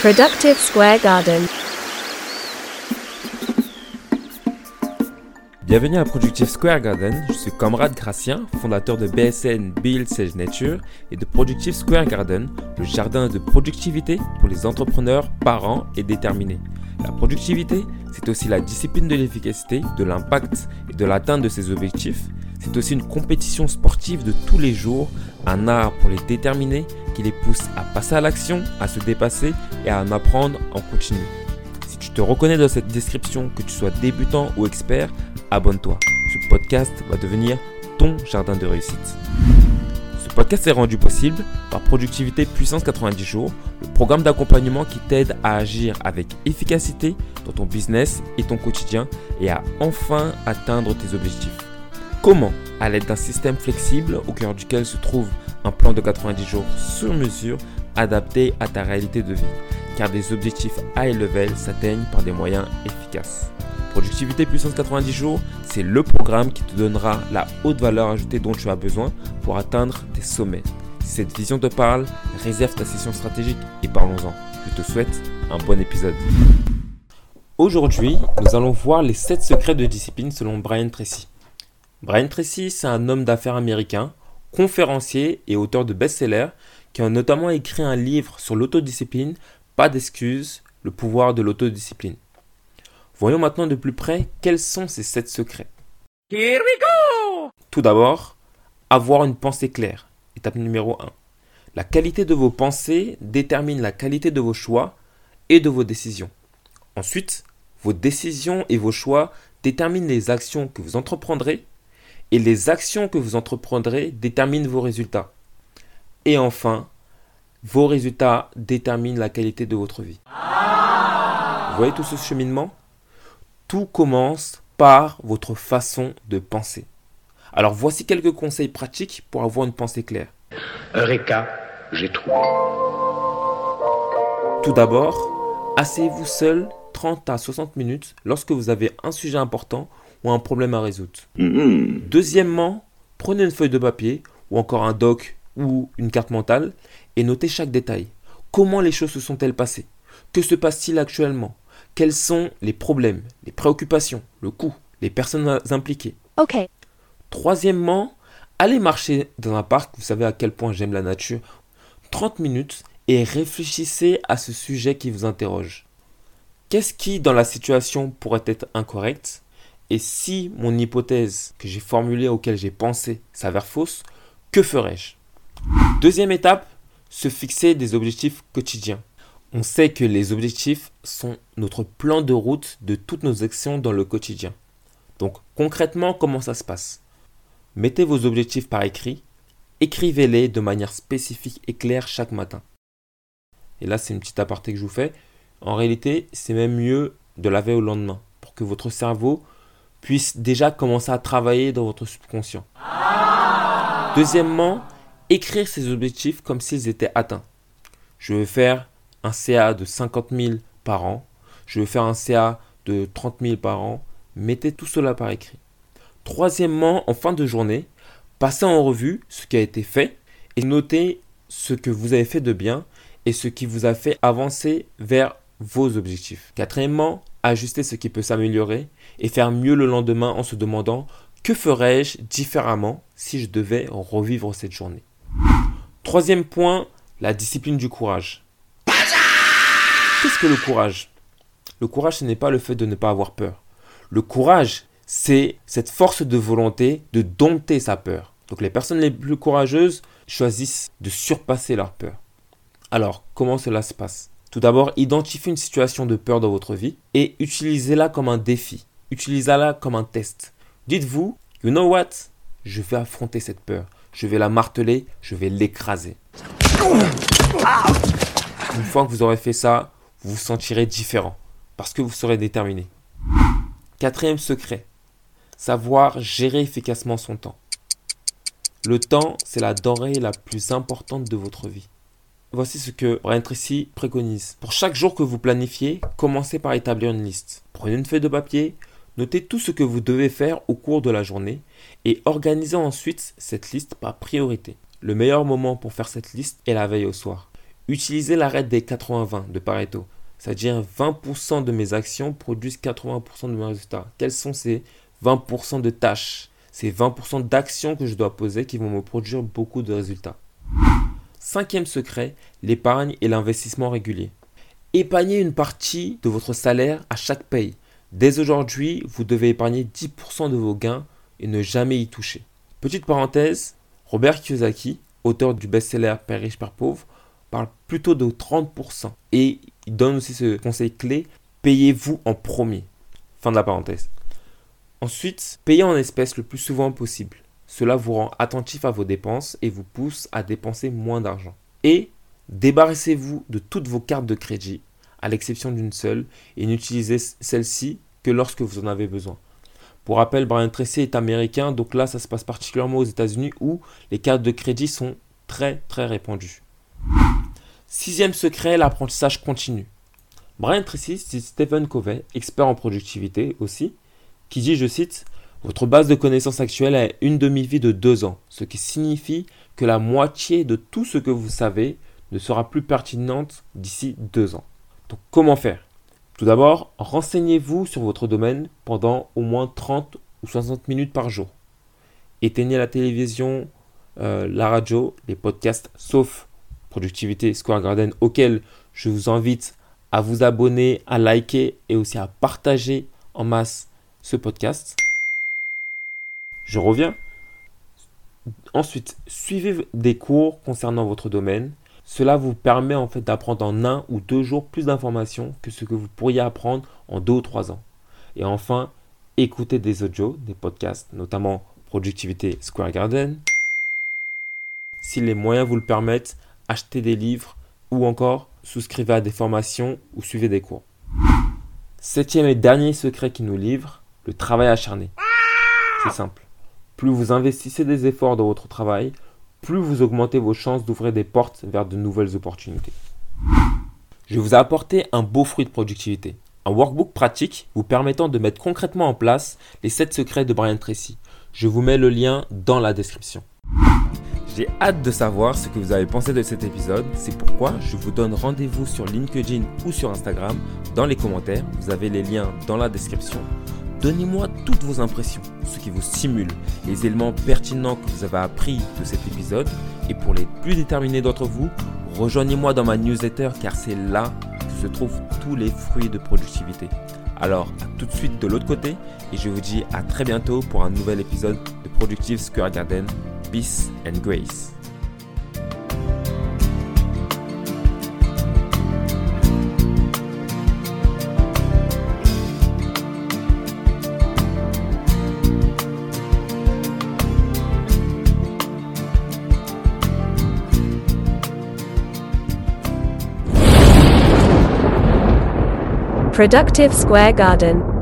Productive Square Garden. Bienvenue à Productive Square Garden, je suis Comrade Gracien, fondateur de BSN Build Sage Nature et de Productive Square Garden, le jardin de productivité pour les entrepreneurs, parents et déterminés. La productivité, c'est aussi la discipline de l'efficacité, de l'impact et de l'atteinte de ses objectifs. C'est aussi une compétition sportive de tous les jours, un art pour les déterminés qui les pousse à passer à l'action, à se dépasser et à en apprendre en continu. Si tu te reconnais dans cette description, que tu sois débutant ou expert, abonne-toi. Ce podcast va devenir ton jardin de réussite. Ce podcast est rendu possible par Productivité Puissance 90 jours, le programme d'accompagnement qui t'aide à agir avec efficacité dans ton business et ton quotidien et à enfin atteindre tes objectifs. Comment À l'aide d'un système flexible au cœur duquel se trouve un plan de 90 jours sur mesure adapté à ta réalité de vie? Car des objectifs high level s'atteignent par des moyens efficaces. Productivité puissance 90 jours, c'est le programme qui te donnera la haute valeur ajoutée dont tu as besoin pour atteindre tes sommets. Cette vision te parle, réserve ta session stratégique et parlons-en. Je te souhaite un bon épisode. Aujourd'hui, nous allons voir les 7 secrets de discipline selon Brian Tracy. Brian Tracy, c'est un homme d'affaires américain, conférencier et auteur de best-sellers qui a notamment écrit un livre sur l'autodiscipline, Pas d'excuses, le pouvoir de l'autodiscipline. Voyons maintenant de plus près quels sont ces 7 secrets. Here we go! Tout d'abord, avoir une pensée claire. Étape numéro 1. La qualité de vos pensées détermine la qualité de vos choix et de vos décisions. Ensuite, vos décisions et vos choix déterminent les actions que vous entreprendrez et les actions que vous entreprendrez déterminent vos résultats. Et enfin, vos résultats déterminent la qualité de votre vie. Vous voyez tout ce cheminement? Tout commence par votre façon de penser. Alors voici quelques conseils pratiques pour avoir une pensée claire. Eureka, j'ai trouvé. Tout d'abord, asseyez-vous seul 30 à 60 minutes lorsque vous avez un sujet important ou un problème à résoudre. Deuxièmement, prenez une feuille de papier ou encore un doc ou une carte mentale et notez chaque détail. Comment les choses se sont-elles passées? Que se passe-t-il actuellement? Quels sont les problèmes, les préoccupations, le coût, les personnes impliquées? Ok. Troisièmement, allez marcher dans un parc, vous savez à quel point j'aime la nature, 30 minutes et réfléchissez à ce sujet qui vous interroge. Qu'est-ce qui, dans la situation, pourrait être incorrect? Et si mon hypothèse que j'ai formulée, auquel j'ai pensé, s'avère fausse, que ferais-je Deuxième étape, se fixer des objectifs quotidiens. On sait que les objectifs sont notre plan de route de toutes nos actions dans le quotidien. Donc concrètement, comment ça se passe? Mettez vos objectifs par écrit, écrivez-les de manière spécifique et claire chaque matin. Et là, c'est une petite aparté que je vous fais. En réalité, c'est même mieux de la au lendemain pour que votre cerveau puisse déjà commencer à travailler dans votre subconscient. Deuxièmement, écrire ses objectifs comme s'ils étaient atteints. Je veux faire un CA de 50 000 par an. Je veux faire un CA de 30 000 par an. Mettez tout cela par écrit. Troisièmement, en fin de journée, passez en revue ce qui a été fait et notez ce que vous avez fait de bien et ce qui vous a fait avancer vers vos objectifs. Quatrièmement, ajustez ce qui peut s'améliorer et faire mieux le lendemain en se demandant que ferais-je différemment si je devais revivre cette journée? Troisième point, la discipline du courage. Qu'est-ce que le courage? Le courage, ce n'est pas le fait de ne pas avoir peur. Le courage, c'est cette force de volonté de dompter sa peur. Donc les personnes les plus courageuses choisissent de surpasser leur peur. Alors, comment cela se passe? Tout d'abord, identifiez une situation de peur dans votre vie et utilisez-la comme un défi. Utilisez-la comme un test. Dites-vous, you know what? Je vais affronter cette peur. Je vais la marteler, je vais l'écraser. Une fois que vous aurez fait ça, vous vous sentirez différent parce que vous serez déterminé. Quatrième secret, savoir gérer efficacement son temps. Le temps, c'est la denrée la plus importante de votre vie. Voici ce que Brian Tracy préconise. Pour chaque jour que vous planifiez, commencez par établir une liste. Prenez une feuille de papier, notez tout ce que vous devez faire au cours de la journée et organisez ensuite cette liste par priorité. Le meilleur moment pour faire cette liste est la veille au soir. Utilisez la règle des 80-20 de Pareto, c'est-à-dire 20% de mes actions produisent 80% de mes résultats. Quels sont ces 20% de tâches, ces 20% d'actions que je dois poser qui vont me produire beaucoup de résultats? Cinquième secret, l'épargne et l'investissement régulier. Épargnez une partie de votre salaire à chaque paye. Dès aujourd'hui, vous devez épargner 10% de vos gains et ne jamais y toucher. Petite parenthèse, Robert Kiyosaki, auteur du best-seller Père riche, Père pauvre, parle plutôt de 30%. Et il donne aussi ce conseil clé, payez-vous en premier. Fin de la parenthèse. Ensuite, payez en espèces le plus souvent possible. Cela vous rend attentif à vos dépenses et vous pousse à dépenser moins d'argent. Et débarrassez-vous de toutes vos cartes de crédit, à l'exception d'une seule, et n'utilisez celle-ci que lorsque vous en avez besoin. Pour rappel, Brian Tracy est américain, donc là ça se passe particulièrement aux États-Unis où les cartes de crédit sont très très répandues. Sixième secret, l'apprentissage continu. Brian Tracy, c'est Stephen Covey, expert en productivité aussi, qui dit, je cite, Votre base de connaissances actuelle a une demi-vie de deux ans, ce qui signifie que la moitié de tout ce que vous savez ne sera plus pertinente d'ici deux ans. Donc comment faire? Tout d'abord, renseignez-vous sur votre domaine pendant au moins 30 ou 60 minutes par jour. Éteignez la télévision, euh, la radio, les podcasts, sauf Productivité Square Garden, auquel je vous invite à vous abonner, à liker et aussi à partager en masse ce podcast. Je reviens. Ensuite, suivez des cours concernant votre domaine. Cela vous permet en fait d'apprendre en un ou deux jours plus d'informations que ce que vous pourriez apprendre en deux ou trois ans. Et enfin, écoutez des audios, des podcasts, notamment Productivité Square Garden. Si les moyens vous le permettent, achetez des livres ou encore souscrivez à des formations ou suivez des cours. Septième et dernier secret qui nous livre, le travail acharné. C'est simple. Plus vous investissez des efforts dans votre travail, plus vous augmentez vos chances d'ouvrir des portes vers de nouvelles opportunités. Je vous ai apporté un beau fruit de productivité. Un workbook pratique vous permettant de mettre concrètement en place les 7 secrets de Brian Tracy. Je vous mets le lien dans la description. J'ai hâte de savoir ce que vous avez pensé de cet épisode. C'est pourquoi je vous donne rendez-vous sur LinkedIn ou sur Instagram. Dans les commentaires, vous avez les liens dans la description. Donnez-moi toutes vos impressions, ce qui vous stimule, les éléments pertinents que vous avez appris de cet épisode. Et pour les plus déterminés d'entre vous, rejoignez-moi dans ma newsletter car c'est là que se trouvent tous les fruits de productivité. Alors, à tout de suite de l'autre côté et je vous dis à très bientôt pour un nouvel épisode de Productive Square Garden peace and grace. Productive Square Garden